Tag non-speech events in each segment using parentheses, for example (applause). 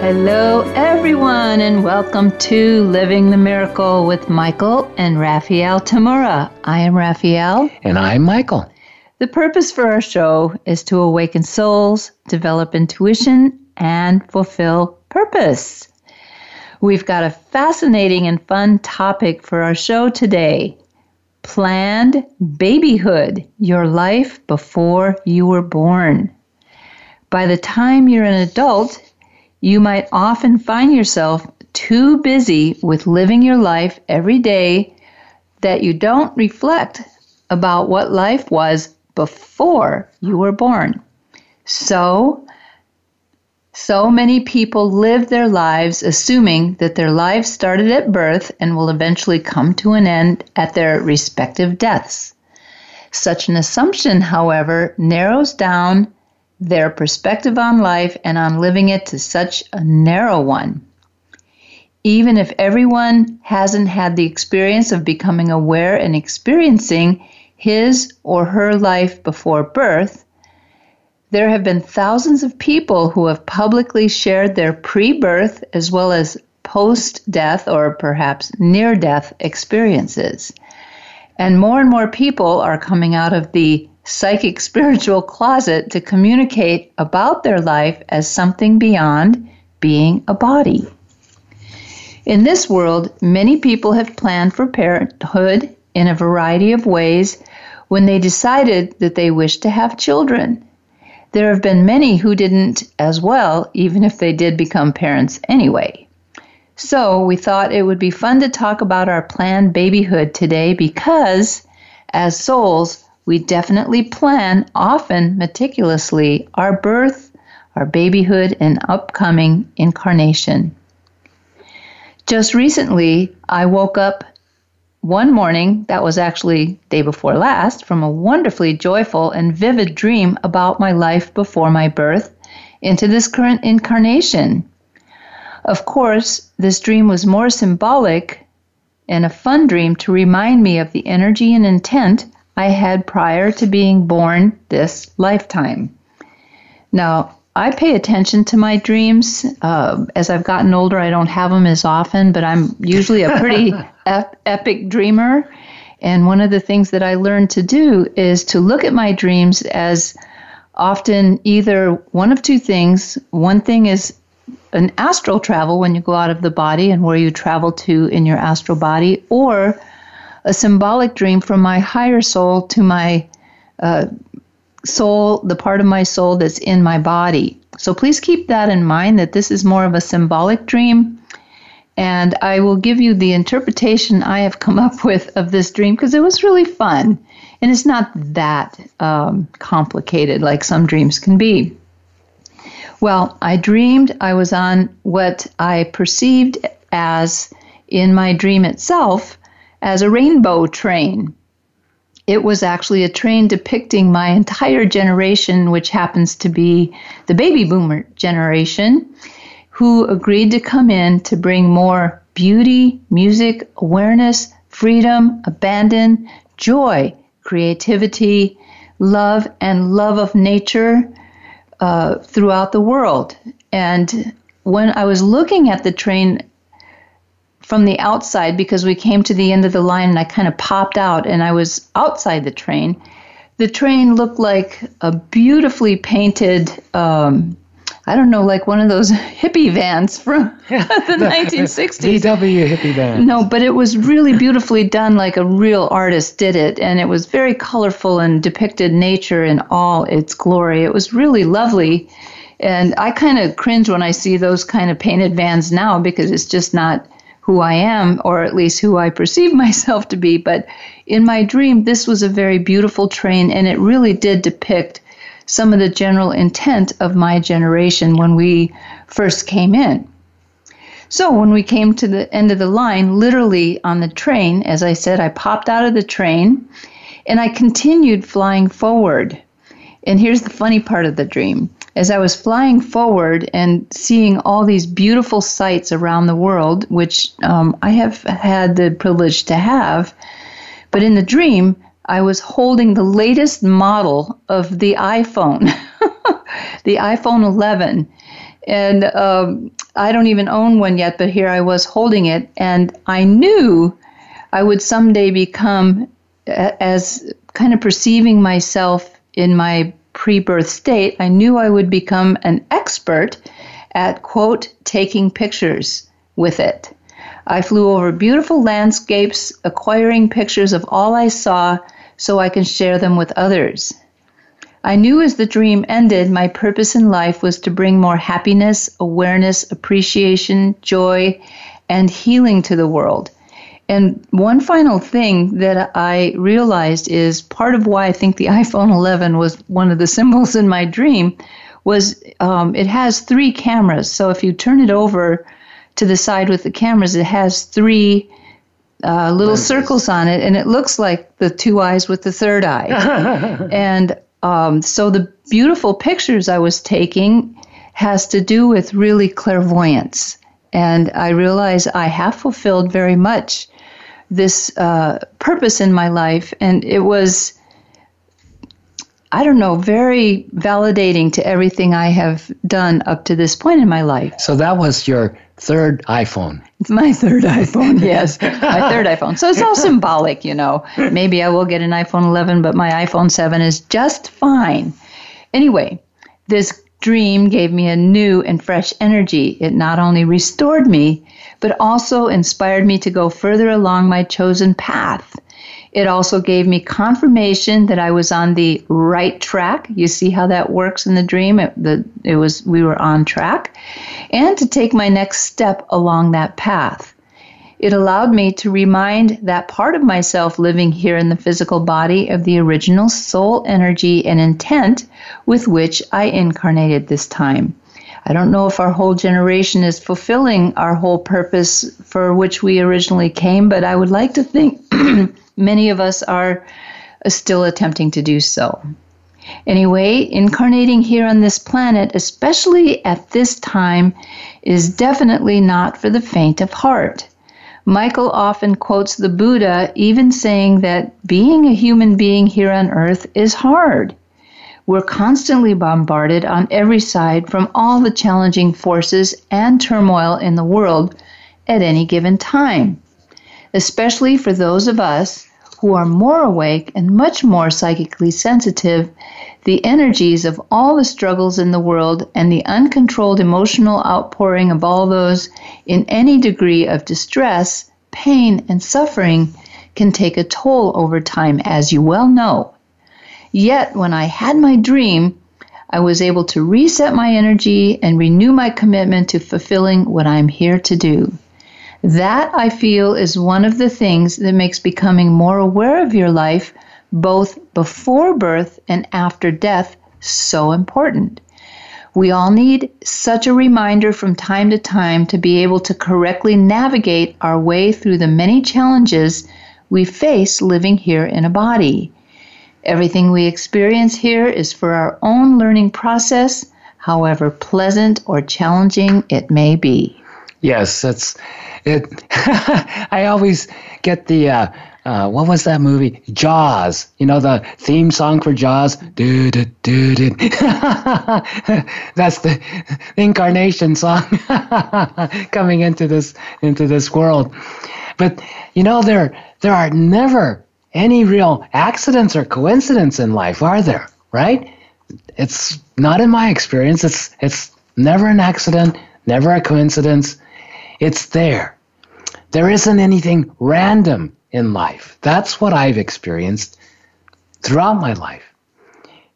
Hello, everyone, and welcome to Living the Miracle with Michael and Raphaelle Tamura. I am Raphaelle. And I'm Michael. The purpose for our show is to awaken souls, develop intuition, and fulfill purpose. We've got a fascinating and fun topic for our show today planned babyhood, your life before you were born. By the time you're an adult, you might often find yourself too busy with living your life every day that you don't reflect about what life was before you were born. So, so many people live their lives assuming that their lives started at birth and will eventually come to an end at their respective deaths. Such an assumption, however, narrows down their perspective on life and on living it to such a narrow one. Even if everyone hasn't had the experience of becoming aware and experiencing his or her life before birth, there have been thousands of people who have publicly shared their pre birth as well as post death or perhaps near death experiences. And more and more people are coming out of the psychic (laughs) spiritual closet to communicate about their life as something beyond being a body. In this world, many people have planned for parenthood in a variety of ways when they decided that they wished to have children. There have been many who didn't as well, even if they did become parents anyway. So, we thought it would be fun to talk about our planned babyhood today because, as souls, we definitely plan, often meticulously, our birth, our babyhood, and upcoming incarnation. Just recently, I woke up one morning, that was actually day before last, from a wonderfully joyful and vivid dream about my life before my birth into this current incarnation. Of course, this dream was more symbolic and a fun dream to remind me of the energy and intent I had prior to being born this lifetime. Now, I pay attention to my dreams. Uh, as I've gotten older, I don't have them as often, but I'm usually a pretty (laughs) ep- epic dreamer. And one of the things that I learned to do is to look at my dreams as often either one of two things. One thing is an astral travel when you go out of the body and where you travel to in your astral body, or a symbolic dream from my higher soul to my uh, soul, the part of my soul that's in my body. So please keep that in mind that this is more of a symbolic dream. And I will give you the interpretation I have come up with of this dream because it was really fun. And it's not that um, complicated like some dreams can be. Well, I dreamed I was on what I perceived as, in my dream itself, as a rainbow train. It was actually a train depicting my entire generation, which happens to be the baby boomer generation, who agreed to come in to bring more beauty, music, awareness, freedom, abandon, joy, creativity, love, and love of nature uh, throughout the world. And when I was looking at the train from the outside because we came to the end of the line and I kind of popped out and I was outside the train. The train looked like a beautifully painted, um, I don't know, like one of those (laughs) hippie vans from (laughs) the, (laughs) the 1960s. VW hippie van. No, but it was really beautifully done, like a real artist did it. And it was very colorful and depicted nature in all its glory. It was really lovely. And I kind of cringe when I see those kind of painted vans now because it's just not who I am, or at least who I perceive (laughs) myself to be. But in my dream, this was a very beautiful train, and it really did depict some of the general intent of my generation when we first came in. So when we came to the end of the line, literally on the train, as I said, I popped out of the train And I continued flying forward. And here's the funny part of the dream. As I was flying forward and seeing all these beautiful sights around the world, which um, I have had the privilege to have, but in the dream, I was holding the latest model of the iPhone, (laughs) the iPhone 11. And um, I don't even own one yet, but here I was holding it. And I knew I would someday become, as kind of perceiving myself in my pre birth state, I knew I would become an expert at, quote, taking pictures with it. I flew over beautiful landscapes, acquiring pictures of all I saw so I can share them with others. I knew as the dream ended, my purpose in life was to bring more happiness, awareness, appreciation, joy, and healing to the world. And one final thing that I realized is part of why I think the (laughs) iPhone 11 was one of the symbols in my dream was um, it has three cameras. So if you turn it over to the side with the cameras, it has three uh, little Lenses. circles on it, and it looks like the two eyes with the third eye. (laughs) and um, so the beautiful pictures I was taking has to do with really clairvoyance. And I realize I have fulfilled very much this uh, purpose in my life. And it was, I don't know, very validating to everything I have done up to this point in my life. So that was your third iPhone. It's my third iPhone, (laughs) yes. my third iPhone. So it's all (laughs) symbolic, you know. Maybe I will get an iPhone 11, but my iPhone 7 is just fine. Anyway, this dream gave me a new and fresh energy. It not only restored me, but also inspired me to go further along my chosen path. It also gave me confirmation that I was on the right track. You see how that works in the dream? It, the, it was we were on track, and to take my next step along that path. It allowed me to remind that part of myself living here in the physical body of the original soul energy and intent with which I incarnated this time. I don't know if our whole generation is fulfilling our whole purpose for which we originally came, but I would like to think (clears throat) many of us are still attempting to do so. Anyway, incarnating here on this planet, especially at this time, is definitely not for the faint of heart. Michael often quotes the Buddha, even saying that being a human being here on earth is hard. We're constantly bombarded on every side from all the challenging forces and turmoil in the world at any given time. Especially for those of us who are more awake and much more psychically sensitive, the energies of all the struggles in the world and the uncontrolled emotional outpouring of all those in any degree of distress, pain, and suffering can take a toll over time, as you well know. Yet, when I had my dream, I was able to reset my energy and renew my commitment to fulfilling what I'm here to do. That, I feel, is one of the things that makes becoming more aware of your life, both before birth and after death, so important. We all need such a reminder from time to time to be able to correctly navigate our way through the many challenges we face living here in a body. Everything we experience here is for our own learning process, however pleasant or challenging it may be. Yes, that's it. (laughs) I always get the uh, uh, what was that movie? Jaws. You know the theme song for Jaws. Do do do do. That's the incarnation song (laughs) coming into this into this world. But you know there there are never any real accidents or coincidence in life, are there? Right? It's not in my experience. It's it's never an accident, never a coincidence it's there. There isn't anything random in life. That's what I've experienced throughout my life.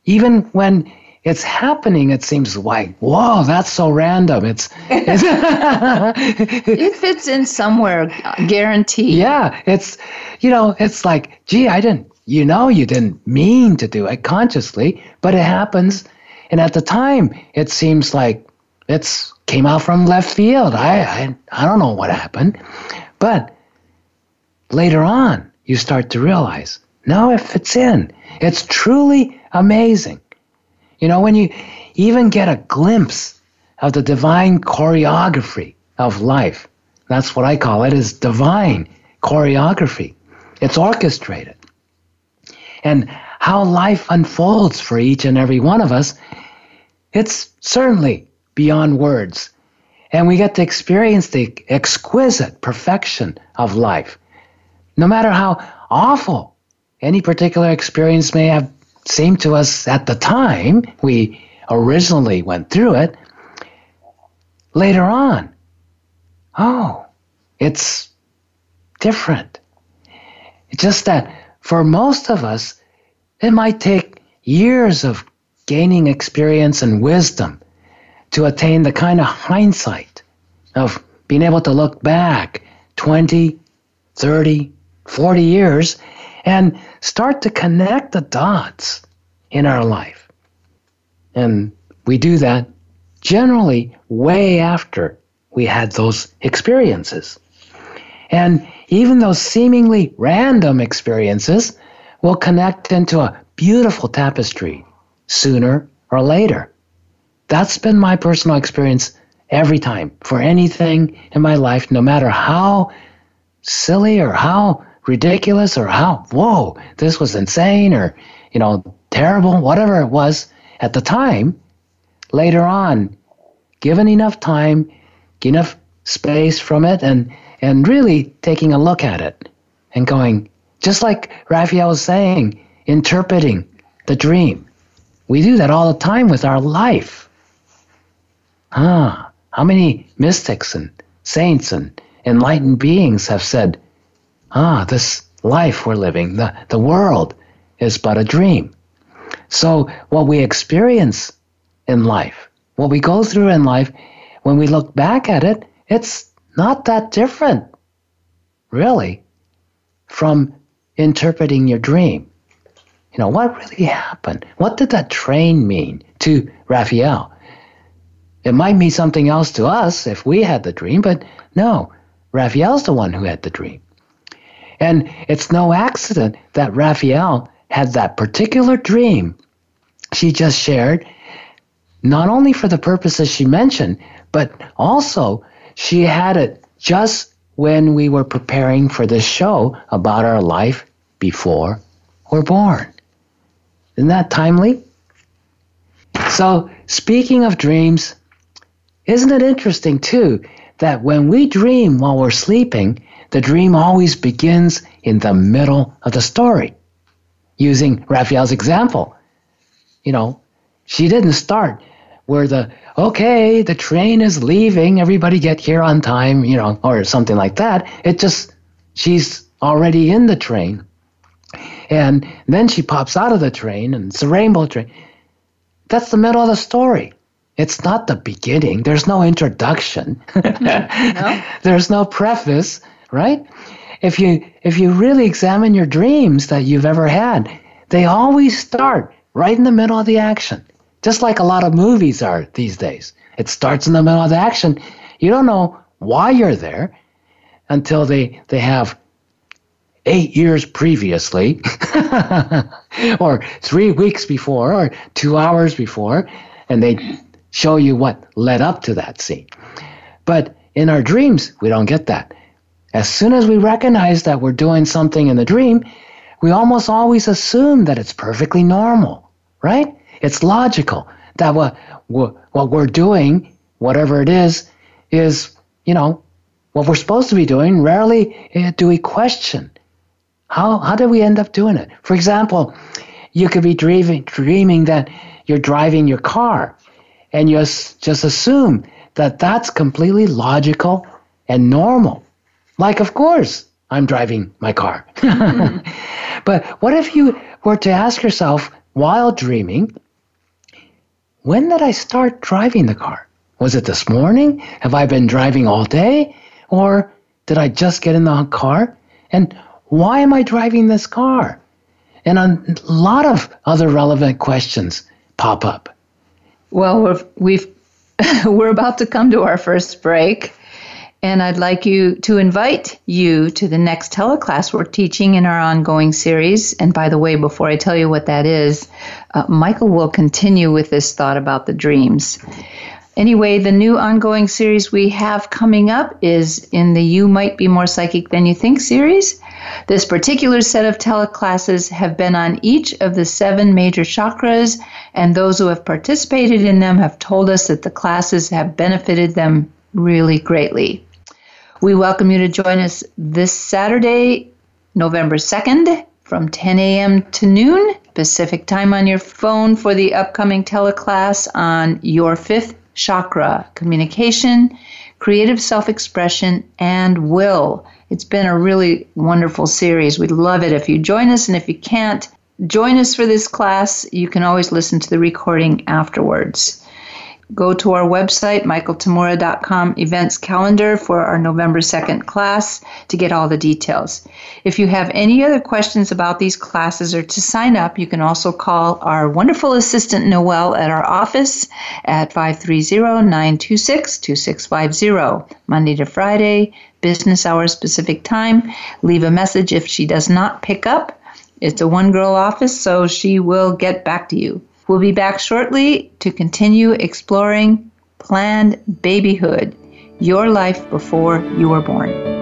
Even when it's happening, it seems like, whoa, that's so random. It's, it's (laughs) it fits in somewhere, guaranteed. Yeah, it's you know, it's like, gee, I didn't, you know, you didn't mean to do it consciously, but it happens, and at the time, it seems like it's came out from left field. I, I, I don't know what happened. But later on, you start to realize No, it fits in. It's truly amazing. You know, when you even get a glimpse of the divine choreography of life, that's what I call it, is divine choreography. It's orchestrated. And how life unfolds for each and every one of us, it's certainly beyond words. And we get to experience the exquisite perfection of life. No matter how awful any particular experience may have seemed to us at the time we originally went through it, later on, oh, it's different. It's just that for most of us, it might take years of gaining experience and wisdom to attain the kind of hindsight of being able to look back 20, 30, 40 years and start to connect the dots in our life. And we do that generally way after we had those experiences. And even those seemingly random experiences will connect into a beautiful tapestry sooner or later. That's been my personal experience every time for anything in my life, no matter how silly or how ridiculous or how, whoa, this was insane or, you know, terrible, whatever it was at the time, later on, given enough time, enough space from it, and, and really taking a look at it and going, just like Raphaelle was saying, interpreting the dream. We do that all the time with our life. Ah, how many mystics and saints and enlightened beings have said, ah, this life we're living, the, the world is but a dream. So, what we experience in life, what we go through in life, when we look back at it, it's not that different, really, from interpreting your dream. You know, what really happened? What did that train mean to Raphaelle? It might mean something else to us if we had the dream, but no, Raphaelle's the one who had the dream. And it's no accident that Raphaelle had that particular dream she just shared, not only for the purposes she mentioned, but also she had it just when we were preparing for this show about our life before we're born. Isn't that timely? So, speaking of dreams, isn't it interesting too that when we dream while we're sleeping, the dream always begins in the middle of the story? Using Raphaelle's example, you know, she didn't start where the, okay, the train is leaving, everybody get here on time, you know, or something like that. It just, she's already in the train. And then she pops out of the train and it's a rainbow train. That's the middle of the story. It's not the beginning. There's no introduction. (laughs) no? (laughs) There's no preface, right? If you if you really examine your dreams that you've ever had, they always start right in the middle of the action. Just like a lot of movies are these days. It starts in the middle of the action. You don't know why you're there until they they have eight years previously, (laughs) or three weeks before, or two hours before, and they show you what led up to that scene. But in our dreams, we don't get that. As soon as we recognize that we're doing something in the dream, we almost always assume that it's perfectly normal, right? It's logical that what, what we're doing, whatever it is, is, you know, what we're supposed to be doing. Rarely eh, do we question. How, how did we end up doing it? For example, you could be dreaming, dreaming that you're driving your car and you just assume that that's completely logical and normal. Like, of course, I'm driving my car. mm-hmm. (laughs) But what if you were to ask yourself while dreaming, when did I start driving the car? Was it this morning? Have I been driving all day? Or did I just get in the car? And why am I driving this car? And a lot of other relevant questions pop up. Well, we're, we've (laughs) we're about to come to our first break. And I'd like you to invite you to the next teleclass we're teaching in our ongoing series. And by the way, before I tell you what that is, uh, Michael will continue with this thought about the dreams. Anyway, the new ongoing series we have coming up is in the You Might Be More Psychic Than You Think series. This particular set of teleclasses have been on each of the seven major chakras, and those who have participated in them have told us that the classes have benefited them really greatly. We welcome you to join us this Saturday, November 2nd, from 10 a.m. to noon Pacific time on your phone for the upcoming teleclass on your fifth chakra, communication, creative self expression, and will. It's been a really wonderful series. We'd love it if you join us, and if you can't join us for this class, you can always listen to the recording afterwards go to our website, michaeltamura.com events calendar for our November 2nd class to get all the details. If you have any other questions about these classes or to sign up, you can also call our wonderful assistant Noel at our office at 530-926-2650, Monday to Friday, business hours specific time. Leave a message if she does not pick up. It's a one girl office, so she will get back to you. We'll be back shortly to continue exploring planned babyhood, your life before you were born.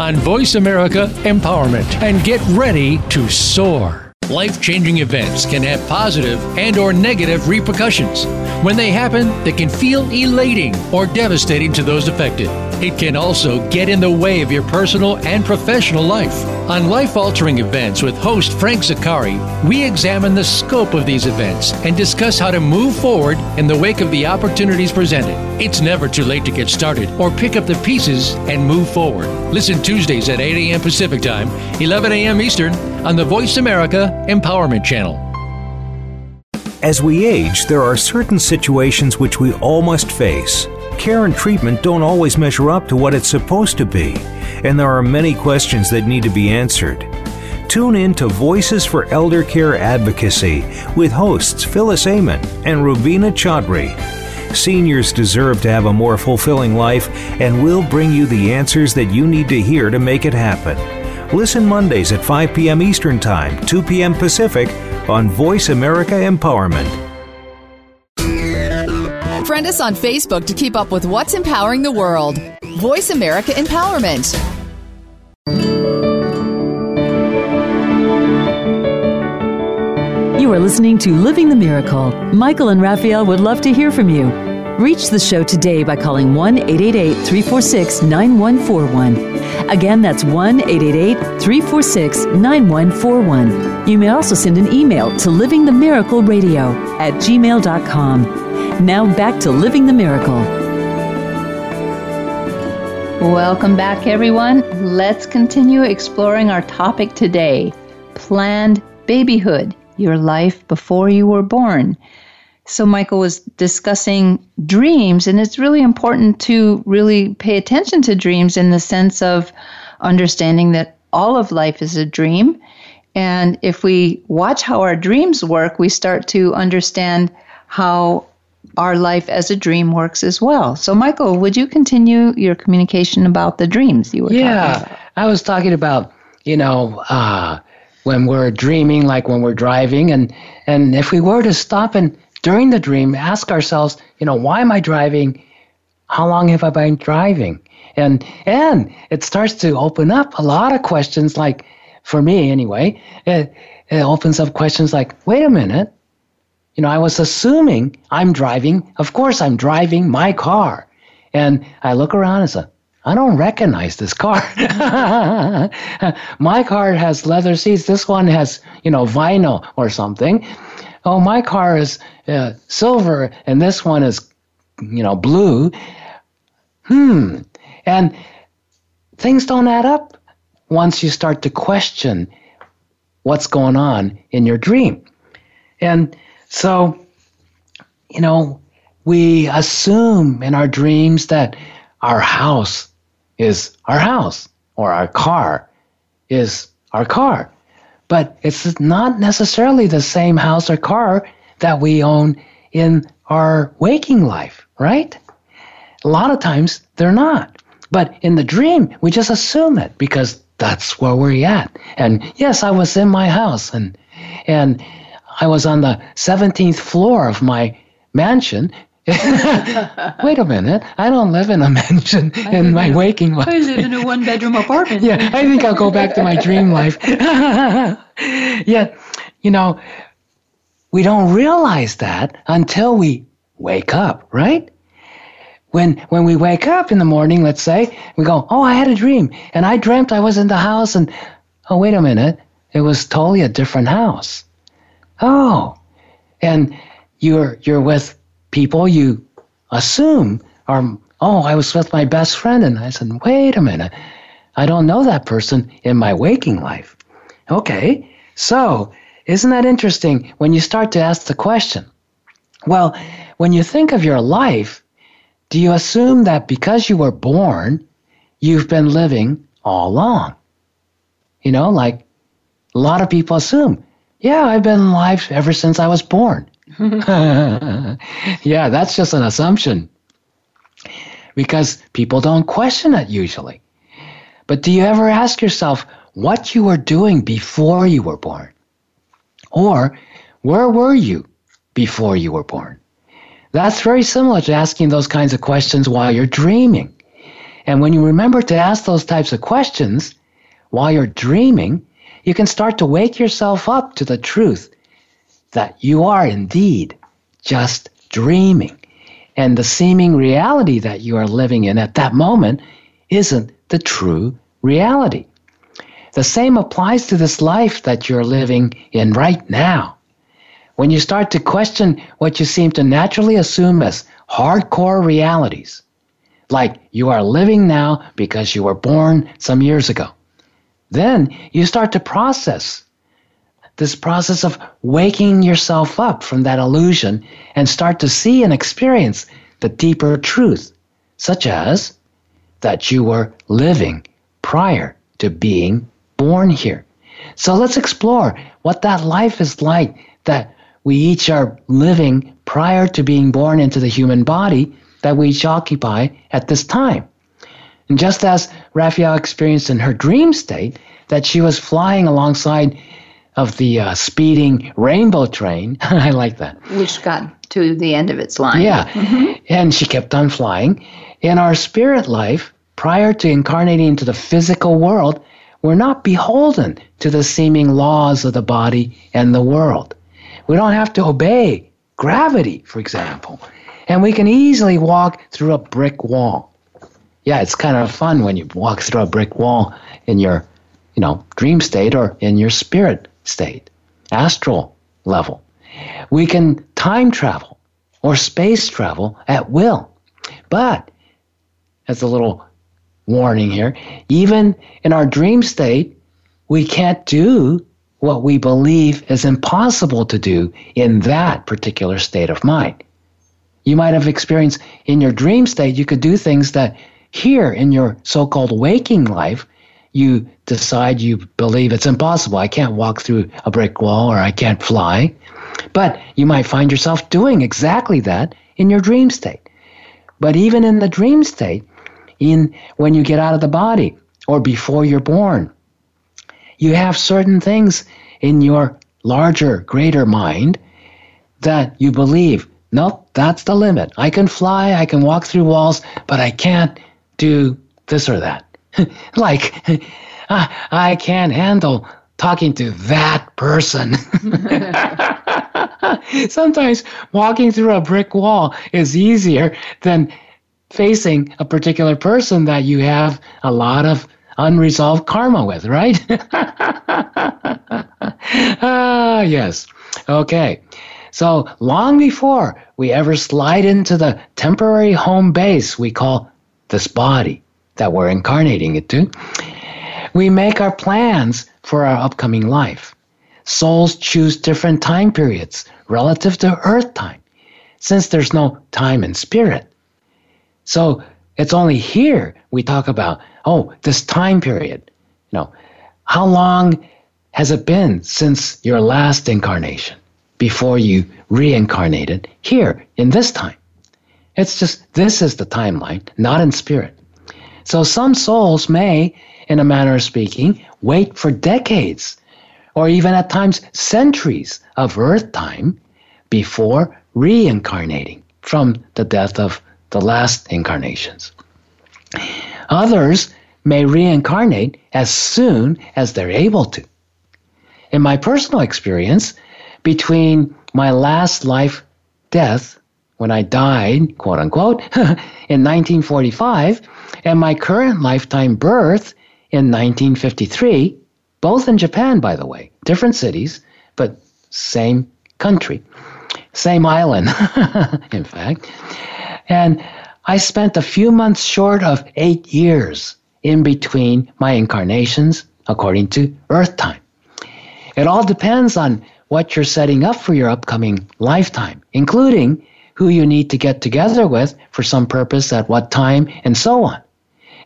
on Voice America Empowerment and get ready to soar. Life-changing events can have positive and or negative repercussions. When they happen, they can feel elating or devastating to those affected. It can also get in the way of your personal and professional life. On Life Altering Events with host Frank Zakari, we examine the scope of these events and discuss how to move forward in the wake of the opportunities presented. It's never too late to get started or pick up the pieces and move forward. Listen Tuesdays at 8 a.m. Pacific Time, 11 a.m. Eastern on the Voice America Empowerment Channel. As we age, there are certain situations which we all must face care and treatment don't always measure up to what it's supposed to be, and there are many questions that need to be answered. Tune in to Voices for Elder Care Advocacy with hosts Phyllis Amon and Rubina Chaudhry. Seniors deserve to have a more fulfilling life, and we'll bring you the answers that you need to hear to make it happen. Listen Mondays at 5 p.m. Eastern Time, 2 p.m. Pacific on Voice America Empowerment. Friend us on Facebook to keep up with what's empowering the world. Voice America Empowerment. You are listening to Living the Miracle. Michael and Raphaelle would love to hear from you. Reach the show today by calling 1 888 346 9141. Again, that's 1 888 346 9141. You may also send an email to livingthemiracleradio at gmail.com. Now back to Living the Miracle. Welcome back, everyone. Let's continue exploring our topic today planned babyhood, your life before you were born. So, Michael was discussing dreams, and it's really important to really pay attention to dreams in the sense of understanding that all of life is a dream. And if we watch how our dreams work, we start to understand how our life as a dream works as well. So, Michael, would you continue your communication about the dreams you were yeah, talking about? I was talking about, you know, uh, when we're dreaming, like when we're driving, and, and if we were to stop and during the dream ask ourselves, you know, why am I driving? How long have I been driving? And and it starts to open up a lot of questions. Like for me, anyway, it, it opens up questions like, wait a minute, you know, I was assuming I'm driving, of course, I'm driving my car. And I look around and say, I don't recognize this car. (laughs) my car has leather seats. This one has, you know, vinyl or something. Oh, my car is uh, silver and this one is, you know, blue. Hmm. And things don't add up once you start to question what's going on in your dream. And so, you know, we assume in our dreams that our house is our house or our car is our car. But it's not necessarily the same house or car that we own in our waking life, right? A lot of times they're not. But in the dream, we just assume it because that's where we're at. And yes, I was in my house and and I was on the 17th floor of my mansion. (laughs) Wait a minute. I don't live in a mansion I in my waking life. I live in a one bedroom apartment. (laughs) yeah, I think I'll go back to my dream life. (laughs) Yet, you know, we don't realize that until we wake up, right? When when we wake up in the morning, let's say, we go, "Oh, I had a dream, and I dreamt I was in the house, and oh, wait a minute, it was totally a different house." Oh, and you're you're with people you assume are. Oh, I was with my best friend, and I said, "Wait a minute, I don't know that person in my waking life." Okay, so isn't that interesting when you start to ask the question? Well, when you think of your life, do you assume that because you were born, you've been living all along? You know, like a lot of people assume, yeah, I've been alive ever since I was born. (laughs) yeah, that's just an assumption because people don't question it usually. But do you ever ask yourself what you were doing before you were born? Or where were you before you were born? That's very similar to asking those kinds of questions while you're dreaming. And when you remember to ask those types of questions while you're dreaming, you can start to wake yourself up to the truth that you are indeed just dreaming. And the seeming reality that you are living in at that moment isn't the true reality. The same applies to this life that you're living in right now. When you start to question what you seem to naturally assume as hardcore realities, like you are living now because you were born some years ago, then you start to process this process of waking yourself up from that illusion and start to see and experience the deeper truth, such as that you were living prior to being born here. So let's explore what that life is like that we each are living prior to being born into the human body that we each occupy at this time. And just as Raphaelle experienced in her dream state, that she was flying alongside of the uh, speeding rainbow train. (laughs) I like that. Which got to the end of its line. Yeah. Mm-hmm. And she kept on flying. In our spirit life, prior to incarnating into the physical world, we're not beholden to the seeming laws of the body and the world. We don't have to obey gravity, for example. And we can easily walk through a brick wall. Yeah, it's kind of fun when you walk through a brick wall in your, you know, dream state or in your spirit state, astral level. We can time travel or space travel at will. But, as a little warning here, even in our dream state, we can't do what we believe is impossible to do in that particular state of mind. You might have experienced in your dream state, you could do things that here in your so called waking life, you decide you believe it's impossible. I can't walk through a brick wall or I can't fly. But you might find yourself doing exactly that in your dream state. But even in the dream state, in when you get out of the body or before you're born, you have certain things in your larger, greater mind that you believe, no, that's the limit. I can fly, I can walk through walls, but I can't do this or that. (laughs) like, I, (laughs) ah, I can't handle talking to that person. (laughs) Sometimes walking through a brick wall is easier than facing a particular person that you have a lot of unresolved karma with, right? (laughs) ah, yes. Okay. So long before we ever slide into the temporary home base we call this body that we're incarnating into, we make our plans for our upcoming life. Souls choose different time periods relative to earth time, since there's no time in spirit. So it's only here we talk about, oh, this time period. You know, how long has it been since your last incarnation before you reincarnated here in this time? It's just this is the timeline, not in spirit. So some souls may, in a manner of speaking, wait for decades or even at times centuries of earth time before reincarnating from the death of the last incarnations. Others may reincarnate as soon as they're able to. In my personal experience, between my last life death, when I died, quote unquote, (laughs) in 1945, and my current lifetime birth in 1953, both in Japan, by the way, different cities, but same country, same island, (laughs) in fact. And I spent a few months short of eight years in between my incarnations, according to Earth time. It all depends on what you're setting up for your upcoming lifetime, including who you need to get together with for some purpose at what time, and so on,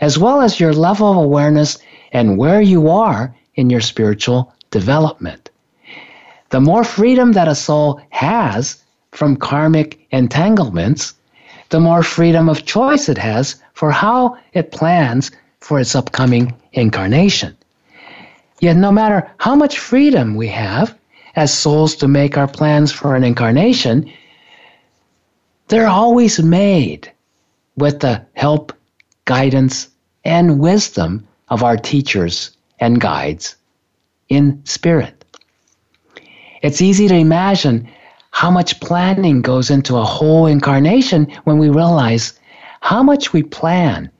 as well as your level of awareness and where you are in your spiritual development. The more freedom that a soul has from karmic entanglements, the more freedom of choice it has for how it plans for its upcoming incarnation. Yet, no matter how much freedom we have as souls to make our plans for an incarnation, they're always made with the help, guidance, and wisdom of our teachers and guides in spirit. It's easy to imagine how much planning goes into a whole incarnation when we realize how much we plan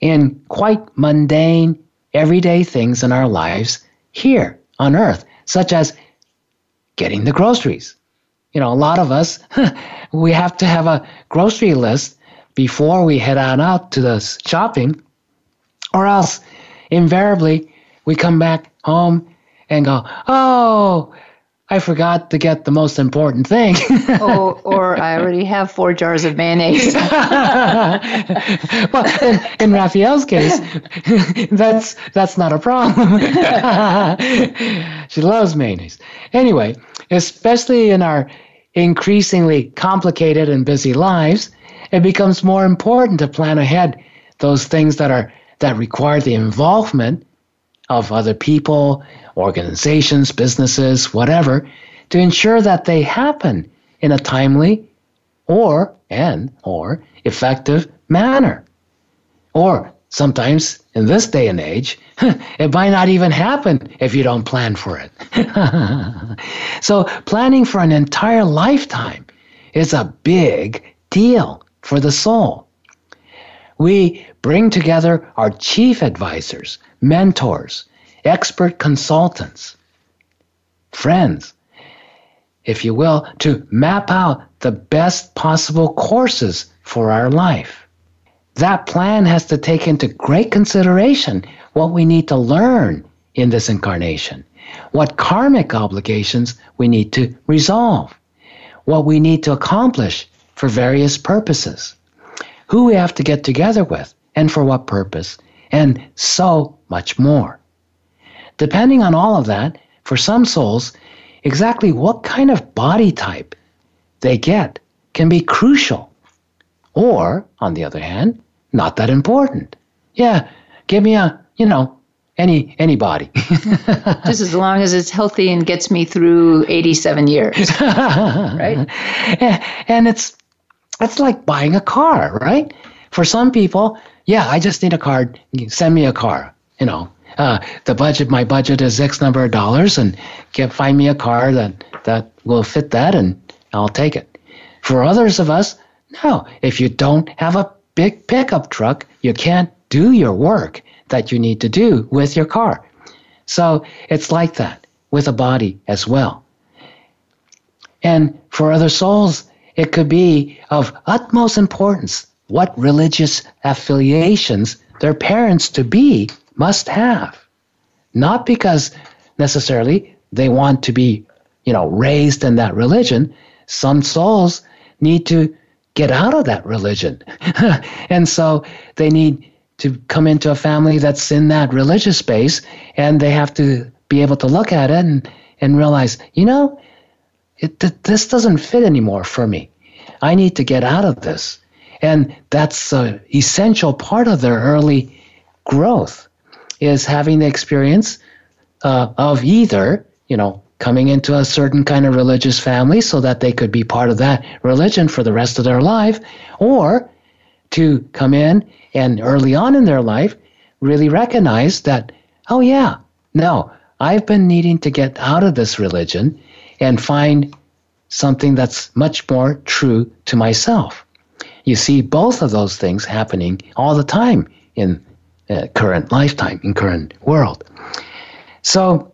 in quite mundane, everyday things in our lives here on earth, such as getting the groceries. You know, a lot of us, (laughs) we have to have a grocery list before we head on out to the shopping, or else invariably we come back home and go, oh, I forgot to get the most important thing. (laughs) oh, or I (laughs) already have four jars of mayonnaise. (laughs) well, in, in Raphaelle's case, that's that's not a problem. she loves mayonnaise. Anyway, especially in our increasingly complicated and busy lives, it becomes more important to plan ahead those things that are that require the involvement of other people, organizations, businesses, whatever, to ensure that they happen in a timely or and or effective manner. Or sometimes in this day and age, (laughs) it might not even happen if you don't plan for it. (laughs) so planning for an entire lifetime is a big deal for the soul. We bring together our chief advisors, mentors, expert consultants, friends, if you will, to map out the best possible courses for our life. That plan has to take into great consideration what we need to learn in this incarnation, what karmic obligations we need to resolve, what we need to accomplish for various purposes who we have to get together with, and for what purpose, and so much more. Depending on all of that, for some souls, exactly what kind of body type they get can be crucial. Or, on the other hand, not that important. Yeah, give me a, you know, any any body. (laughs) Just as long as it's healthy and gets me through 87 years. (laughs) right? And it's it's like buying a car, right? For some people, yeah, I just need a car. Send me a car, you know. uh, the budget, my budget is X number of dollars, and get find me a car that that will fit that, and I'll take it. For others of us, no. If you don't have a big pickup truck, you can't do your work that you need to do with your car. So it's like that with a body as well. And for other souls, it could be of utmost importance what religious affiliations their parents to be must have. Not because necessarily they want to be, you know, raised in that religion. Some souls need to get out of that religion. (laughs) and so they need to come into a family that's in that religious space and they have to be able to look at it and, and realize, you know, it, th- this doesn't fit anymore for me. I need to get out of this. And that's an essential part of their early growth is having the experience uh, of either, you know, coming into a certain kind of religious family so that they could be part of that religion for the rest of their life, or to come in and early on in their life really recognize that, oh, yeah, no, I've been needing to get out of this religion and find something that's much more true to myself. You see both of those things happening all the time in uh, current lifetime, in current world. So,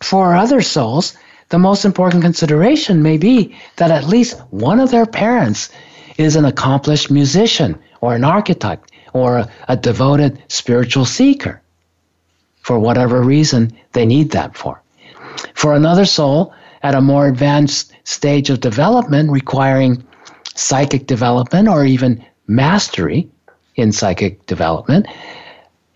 for other souls, the most important consideration may be that at least one of their parents is an accomplished musician or an architect or a, a devoted spiritual seeker for whatever reason they need that for. For another soul, at a more advanced stage of development requiring psychic development or even mastery in psychic development,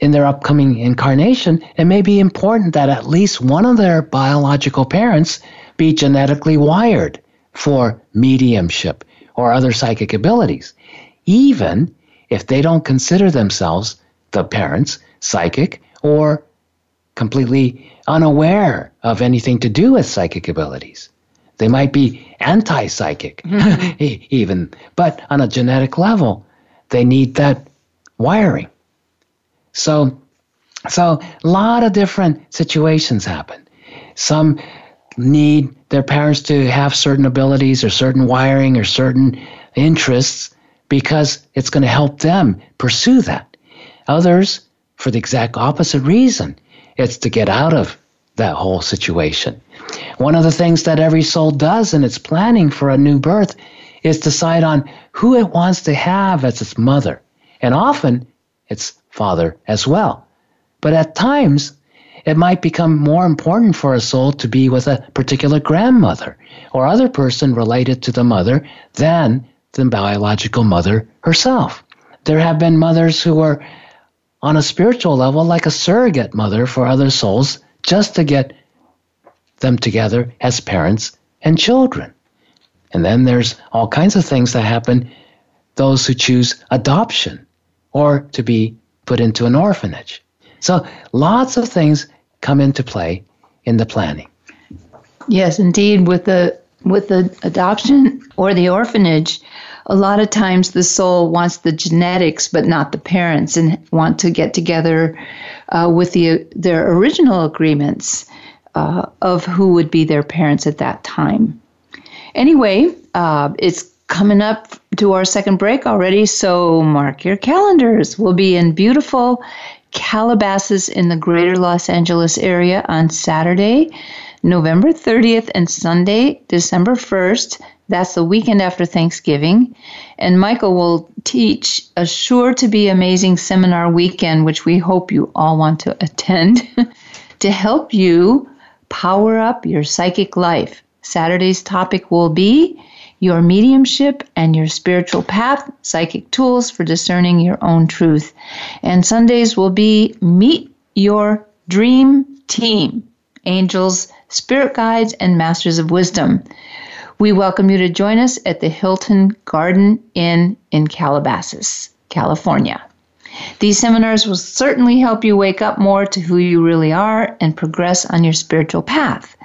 in their upcoming incarnation, it may be important that at least one of their biological parents be genetically wired for mediumship or other psychic abilities, even if they don't consider themselves, the parents, psychic or completely unaware of anything to do with psychic abilities. They might be anti psychic, mm-hmm. (laughs) even, but on a genetic level, they need that wiring. So, so a lot of different situations happen. Some need their parents to have certain abilities or certain wiring or certain interests because it's going to help them pursue that. Others, for the exact opposite reason, it's to get out of that whole situation. One of the things that every soul does in its planning for a new birth is decide on who it wants to have as its mother, and often its father as well. But at times, it might become more important for a soul to be with a particular grandmother or other person related to the mother than the biological mother herself. There have been mothers who were on a spiritual level like a surrogate mother for other souls just to get them together as parents and children. And then there's all kinds of things that happen those who choose adoption or to be put into an orphanage. So lots of things come into play in the planning. Yes, indeed with the with the adoption or the orphanage, a lot of times the soul wants the genetics but not the parents and want to get together uh, with the their original agreements uh, of who would be their parents at that time. Anyway, uh, it's coming up to our second break already, so mark your calendars. We'll be in beautiful Calabasas in the greater Los Angeles area on Saturday, November 30th, and Sunday, December 1st that's the weekend after Thanksgiving. And Michael will teach a sure to be amazing seminar weekend, which we hope you all want to attend, (laughs) to help you power up your psychic life. Saturday's topic will be your mediumship and your spiritual path, psychic tools for discerning your own truth. And Sundays will be meet your dream team, angels, spirit guides, and masters of wisdom. We welcome you to join us at the Hilton Garden Inn in Calabasas, California. These seminars will certainly help you wake up more to who you really are and progress on your spiritual path.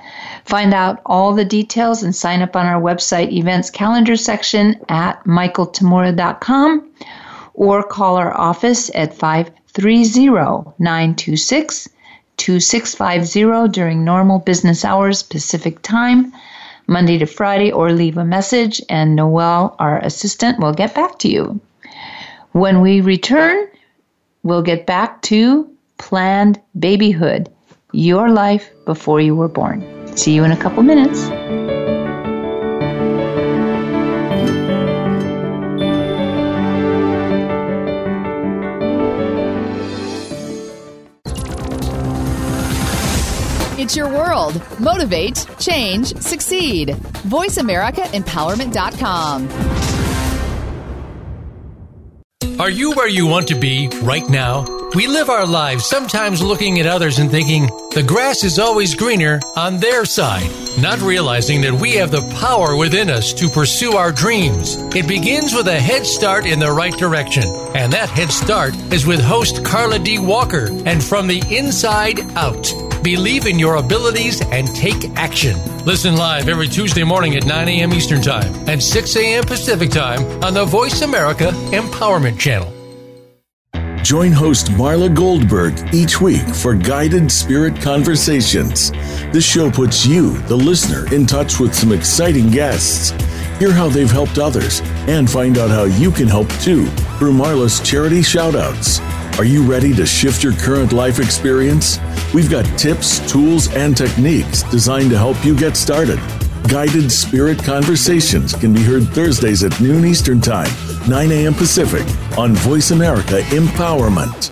Find out all the details and sign up on our website events calendar section at michaeltamura.com or call our office at 530 926 2650 during normal business hours Pacific time, Monday to Friday, or leave a message, and Noel, our assistant, will get back to you. When we return, we'll get back to planned babyhood, your life before you were born. See you in a couple minutes. It's your world. Motivate, change, succeed. VoiceAmericaEmpowerment.com. Are you where you want to be right now? We live our lives sometimes looking at others and thinking the grass is always greener on their side, not realizing that we have the power within us to pursue our dreams. It begins with a head start in the right direction, and that head start is with host Carla D. Walker and From the Inside Out. Believe in your abilities and take action. Listen live every Tuesday morning at 9 a.m. Eastern Time and 6 a.m. Pacific Time on the Voice America Empowerment Channel. Join host Marla Goldberg each week for guided spirit conversations. This show puts you, the listener, in touch with some exciting guests. Hear how they've helped others and find out how you can help too through Marla's charity shoutouts. Are you ready to shift your current life experience? We've got tips, tools, and techniques designed to help you get started. Guided Spirit Conversations can be heard Thursdays at noon Eastern Time, 9 a.m. Pacific on Voice America Empowerment.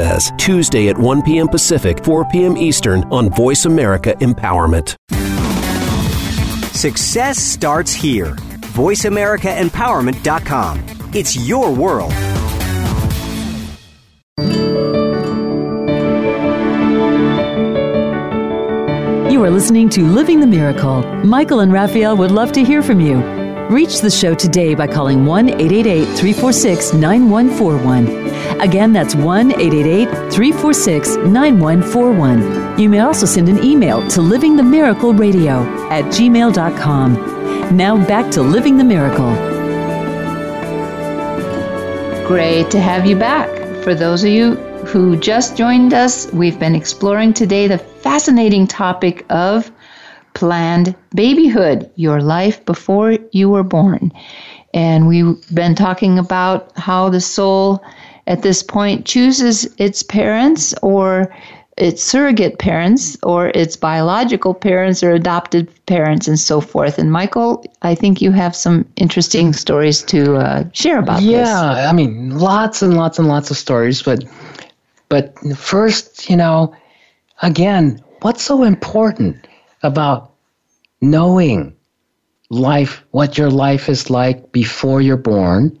Says Says, Tuesday at 1 p.m. Pacific, 4 p.m. Eastern on Voice America Empowerment. Success starts here. VoiceAmericaEmpowerment.com. It's your world. You are listening to Living the Miracle. Michael and Raphaelle would love to hear from you. Reach the show today by calling 1 888 346 9141. Again, that's 1 888 346 9141. You may also send an email to livingthemiracle.radio at gmail.com. Now back to Living the Miracle. Great to have you back. For those of you who just joined us, we've been exploring today the fascinating topic of planned babyhood, your life before you were born. And we've been talking about how the soul at this point chooses its parents or its surrogate parents or its biological parents or adopted parents and so forth. And Michael, I think you have some interesting stories to uh, share about yeah, this. Yeah, I mean, lots and lots and lots of stories, but but first, you know, again, what's so important about knowing life, what your life is like before you're born,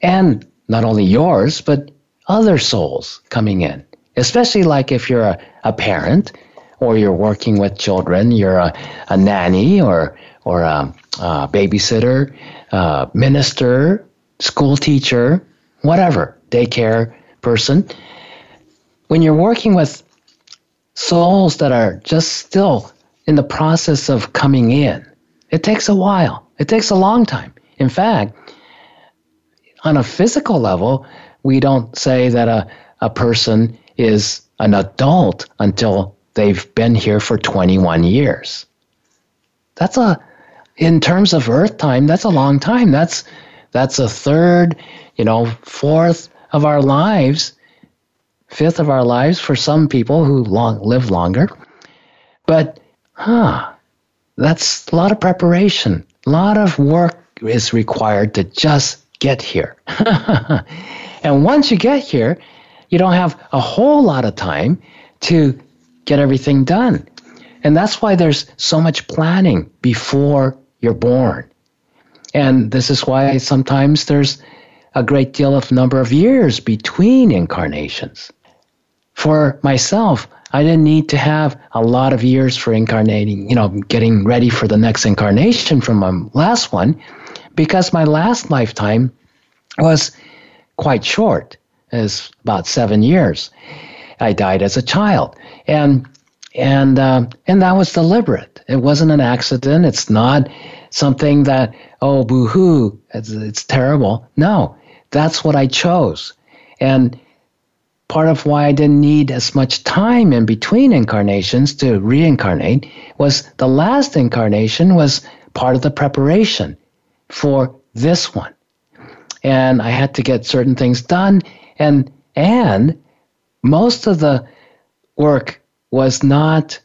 and not only yours, but other souls coming in. Especially like if you're a, a parent or you're working with children, you're a, a nanny or, or a, a babysitter, a minister, school teacher, whatever, daycare person. When you're working with souls that are just still in the process of coming in, it takes a while. It takes a long time. In fact, on a physical level, we don't say that a, a person is an adult until they've been here for 21 years. That's a, in terms of Earth time, that's a long time. That's, that's a third, you know, fourth of our lives, fifth of our lives for some people who long, live longer. But, huh, that's a lot of preparation. A lot of work is required to just get here. (laughs) and once you get here, you don't have a whole lot of time to get everything done. And that's why there's so much planning before you're born. And this is why sometimes there's a great deal of number of years between incarnations. for myself, I didn't need to have a lot of years for incarnating, you know, getting ready for the next incarnation from my last one, because my last lifetime was quite short, is about seven years. I died as a child, and and uh, and that was deliberate. It wasn't an accident. It's not something that oh boo-hoo, it's, it's terrible. No, that's what I chose, and part of why I didn't need as much time in between incarnations to reincarnate was the last incarnation was part of the preparation for this one. And I had to get certain things done and and most of the work was not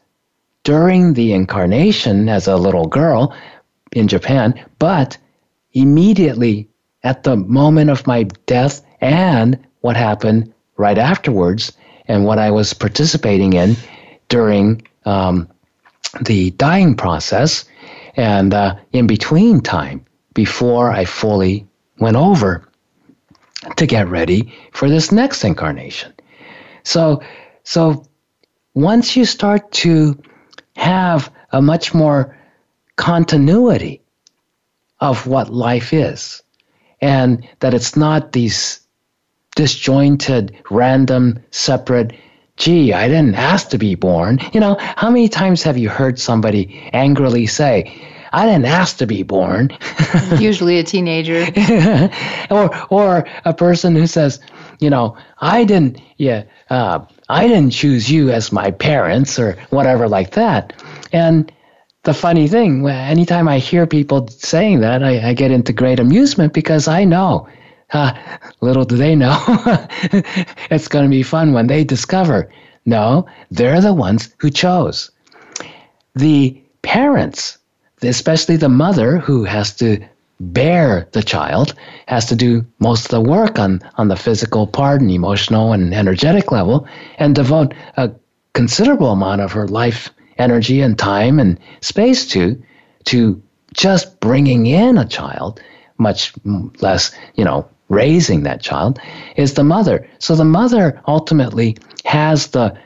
during the incarnation as a little girl in Japan, but immediately at the moment of my death and what happened right afterwards and what I was participating in during um, the dying process and uh, in between time before I fully went over to get ready for this next incarnation. So, so once you start to have a much more continuity of what life is, and that it's not these disjointed, random, separate, gee, I didn't ask to be born. You know, how many times have you heard somebody angrily say, I didn't ask to be born? (laughs) Usually a teenager. (laughs) or, or a person who says, you know, I didn't, yeah, uh, I didn't choose you as my parents or whatever like that. And the funny thing, anytime I hear people saying that, I, I get into great amusement because I know uh, little do they know, (laughs) it's going to be fun when they discover. No, they're the ones who chose. The parents, especially the mother who has to bear the child, has to do most of the work on, on the physical part and emotional and energetic level and devote a considerable amount of her life energy and time and space to to just bringing in a child much less you know raising that child is the mother. So the mother ultimately has the,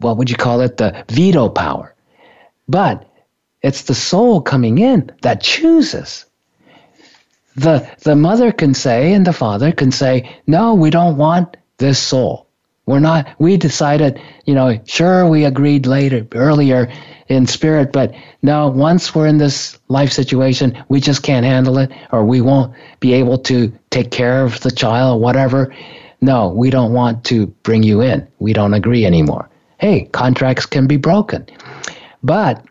what would you call it, the veto power. But it's the soul coming in that chooses. The, the mother can say and the father can say, no, we don't want this soul. We're not, we decided, you know, sure, we agreed later, earlier in spirit, but now once we're in this life situation, we just can't handle it, or we won't be able to take care of the child or whatever. No, we don't want to bring you in. We don't agree anymore. Hey, contracts can be broken. But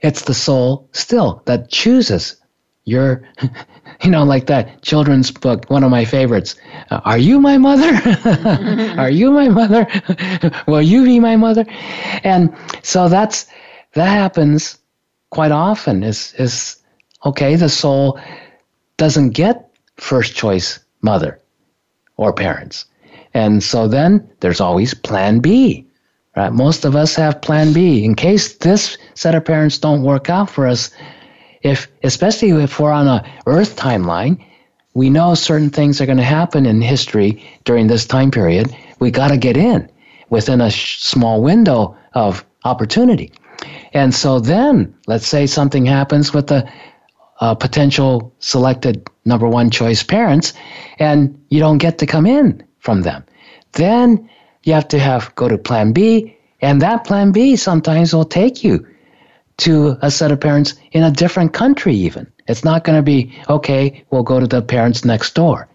it's the soul still that chooses your (laughs) you know like that children's book one of my favorites. Uh, are you my mother? (laughs) Are you my mother? (laughs) Will you be my mother? And so that's that happens quite often is is okay the soul doesn't get first choice mother or parents. And so then there's always plan b right? Most of us have plan b. In case this set of parents don't work out for us if especially if we're on a earth timeline we know certain things are going to happen in history during this time period. We got to get in within a sh- small window of opportunity. And so then let's say something happens with the uh, potential selected number one choice parents and you don't get to come in from them. Then you have to have go to plan b and that plan b sometimes will take you to a set of parents in a different country, even. It's not going to be, okay, we'll go to the parents next door.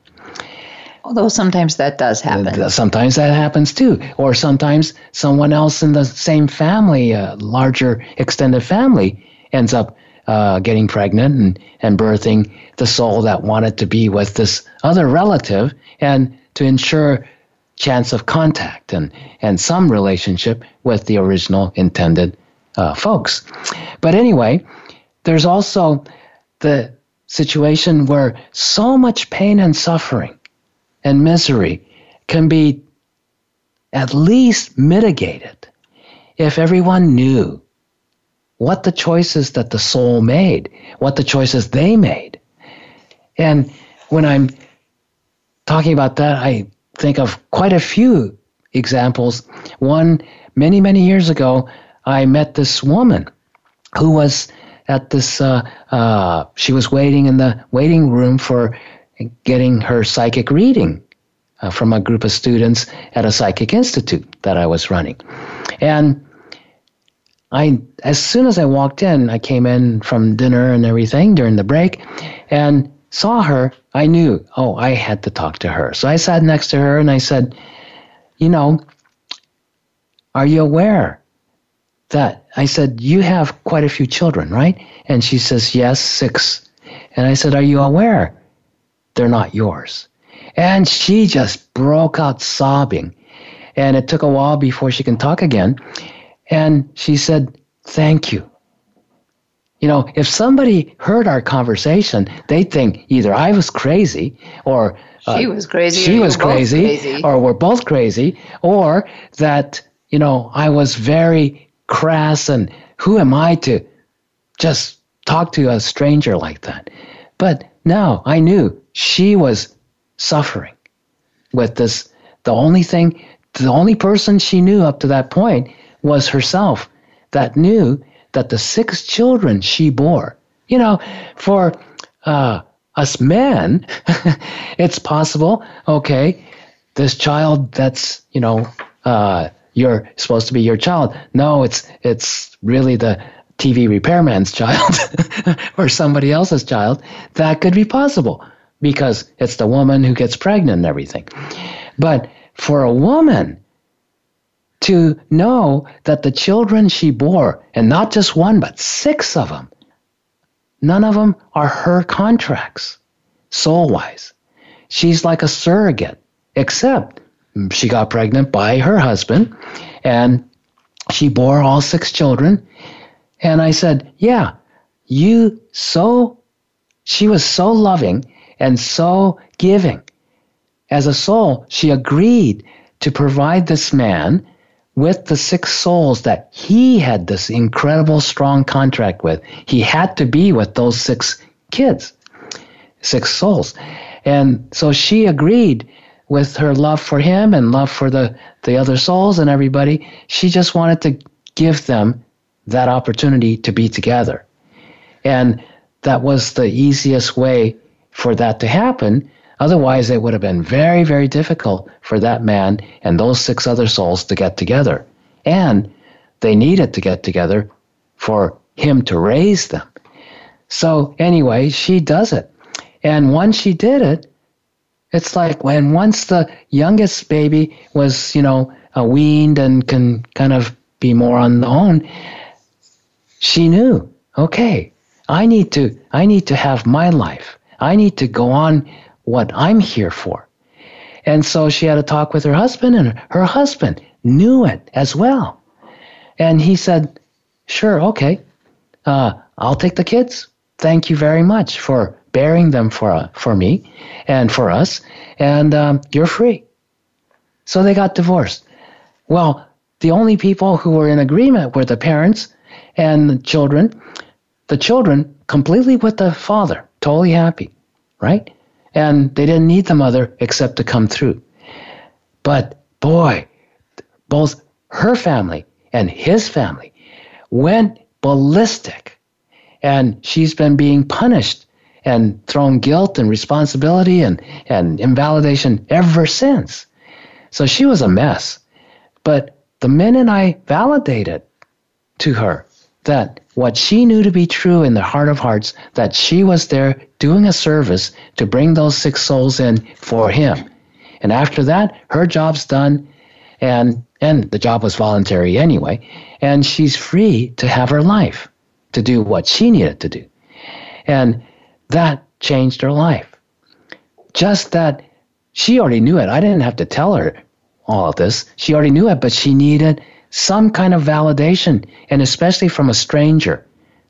Although sometimes that does happen. Sometimes that happens too. Or sometimes someone else in the same family, a larger extended family, ends up uh, getting pregnant and, and birthing the soul that wanted to be with this other relative and to ensure chance of contact and, and some relationship with the original intended uh, folks. But anyway, there's also the situation where so much pain and suffering and misery can be at least mitigated if everyone knew what the choices that the soul made, what the choices they made. And when I'm talking about that, I think of quite a few examples. One, many, many years ago, I met this woman who was at this, uh, uh, she was waiting in the waiting room for getting her psychic reading uh, from a group of students at a psychic institute that I was running. And I, as soon as I walked in, I came in from dinner and everything during the break and saw her. I knew, oh, I had to talk to her. So I sat next to her and I said, You know, are you aware that I said, You have quite a few children, right? And she says, Yes, six. And I said, Are you aware they're not yours? And she just broke out sobbing. And it took a while before she can talk again. And she said, Thank you. You know, if somebody heard our conversation, they'd think either I was crazy or uh, she was crazy, she was crazy, crazy, or we're both crazy, or that, you know, I was very crass and who am I to just talk to a stranger like that? But no, I knew she was suffering with this. The only thing, the only person she knew up to that point was herself that knew that the six children she bore, you know, for uh, us men, (laughs) it's possible, okay, this child that's, you know, uh, you're supposed to be your child. No, it's it's really the TV repairman's (laughs) child or somebody else's child. That could be possible because it's the woman who gets pregnant and everything. But for a woman to know that the children she bore, and not just one, but six of them, none of them are her contracts, soul wise. She's like a surrogate, except she got pregnant by her husband and she bore all six children. And I said, Yeah, you so, she was so loving and so giving. As a soul, she agreed to provide this man with the six souls that he had this incredible strong contract with. He had to be with those six kids, six souls. And so she agreed with her love for him and love for the, the other souls and everybody. She just wanted to give them that opportunity to be together. And that was the easiest way for that to happen Otherwise, it would have been very, very difficult for that man and those six other souls to get together. And they needed to get together for him to raise them. So, anyway, she does it. And once she did it, it's like when once the youngest baby was, you know, weaned and can kind of be more on the own, she knew, okay, I need to, I need to have my life. I need to go on what I'm here for. And so she had a talk with her husband, and her husband knew it as well. And he said, Sure, okay, uh, I'll take the kids. Thank you very much for bearing them for, uh, for me and for us, and um, you're free. So they got divorced. Well, the only people who were in agreement were the parents and the children. The children completely with the father, totally happy, right? And they didn't need the mother except to come through. But boy, both her family and his family went ballistic, and she's been being punished and thrown guilt and responsibility and, and invalidation ever since. So she was a mess. But the minute I validated to her that what she knew to be true in the heart of hearts, that she was there doing a service to bring those six souls in for him. And after that, her job's done, and and the job was voluntary anyway, and she's free to have her life, to do what she needed to do. And that changed her life. Just that she already knew it. I didn't have to tell her all of this. She already knew it, but she needed some kind of validation, and especially from a stranger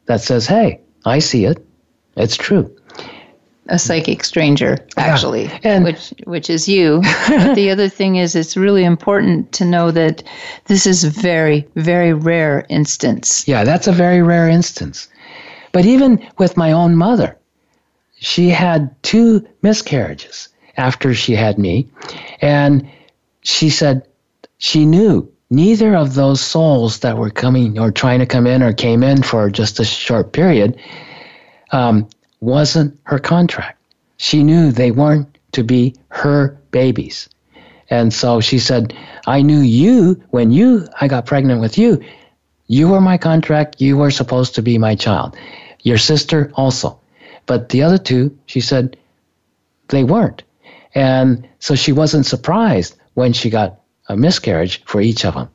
that says, hey, I see it. It's true. A psychic stranger, actually, yeah. and, which which is you. but the other (laughs) thing is, it's really important to know that this is a very, very rare instance. Yeah, that's a very rare instance. But even with my own mother, she had two miscarriages, after she had me. And she said she knew neither of those souls that were coming or trying to come in or came in for just a short period um, wasn't her contract. She knew they weren't to be her babies. And so she said, I knew you when you I got pregnant with you. You were my contract. You were supposed to be my child. Your sister also. But the other two, she said, they weren't. And so she wasn't surprised when she got a miscarriage for each of them,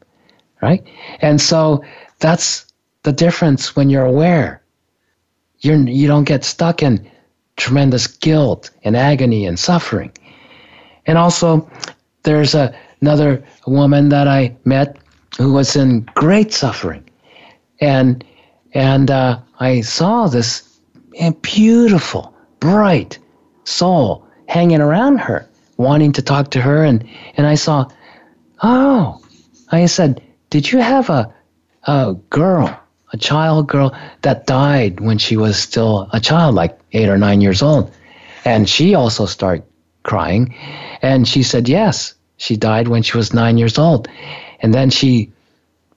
right? And so that's the difference when you're aware. You're, you don't get stuck in tremendous guilt and agony and suffering. And also, there's a, another woman that I met who was in great suffering. And, and uh, I saw this beautiful, bright soul hanging around her, wanting to talk to her. And, and I saw, oh, I said, did you have a, a girl, a child girl that died when she was still a child, like eight or nine years old? And she also started crying. And she said, yes, she died when she was nine years old. And then she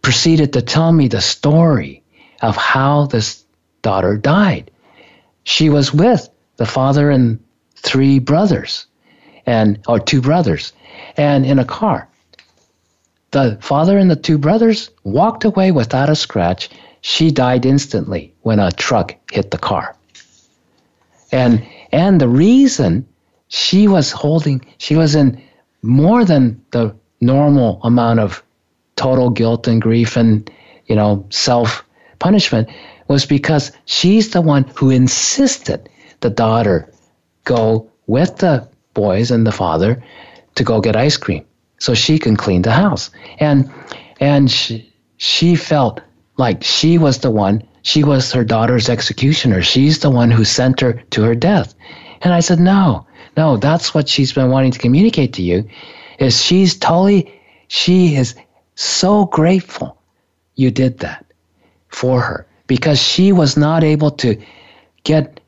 proceeded to tell me the story of how this daughter died. She was with the father and three brothers, and or two brothers, and in a car. The father and the two brothers walked away without a scratch. She died instantly when a truck hit the car. And and the reason she was holding she was in more than the normal amount of total guilt and grief and you know self punishment was because she's the one who insisted the daughter go with the boys and the father to go get ice cream so she can clean the house. And and she, she felt like she was the one she was her daughter's executioner. She's the one who sent her to her death. And i said no no that's what she's been wanting to communicate to you is she's totally she is so grateful you did that for her because she was not able to get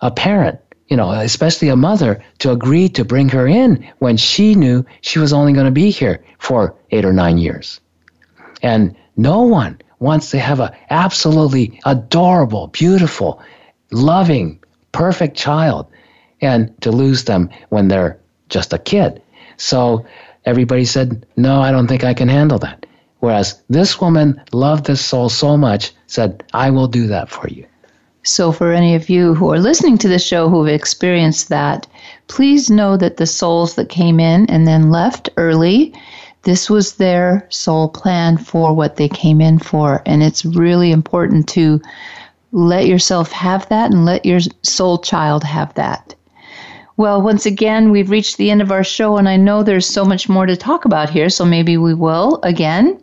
a parent you know, especially a mother, to agree to bring her in when she knew she was only going to be here for eight or nine years. And no one wants to have an absolutely adorable, beautiful, loving, perfect child and to lose them when they're just a kid. So everybody said, No, I don't think I can handle that. Whereas this woman loved this soul so much, said, I will do that for you. So, for any of you who are listening to the show who've experienced that, please know that the souls that came in and then left early, this was their soul plan for what they came in for. And it's really important to let yourself have that and let your soul child have that. Well, once again, we've reached the end of our show, and I know there's so much more to talk about here, so maybe we will again.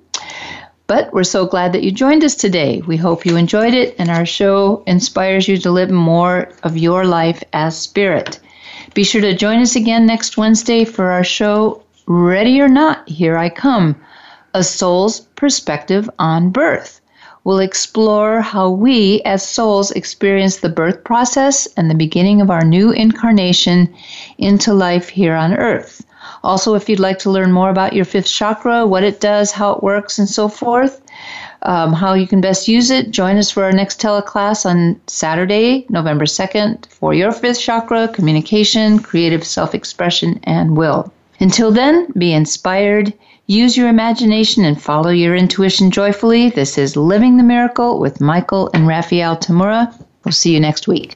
But we're so glad that you joined us today. We hope you enjoyed it and our show inspires you to live more of your life as spirit. Be sure to join us again next Wednesday for our show, Ready or Not, Here I Come A Soul's Perspective on Birth. We'll explore how we as souls experience the birth process and the beginning of our new incarnation into life here on earth. Also, if you'd like to learn more about your fifth chakra, what it does, how it works, and so forth, um, how you can best use it, join us for our next teleclass on Saturday, November 2nd, for your fifth chakra, communication, creative self expression, and will. Until then, be inspired, use your imagination, and follow your intuition joyfully. This is Living the Miracle with Michael and Raphaelle Tamura. We'll see you next week.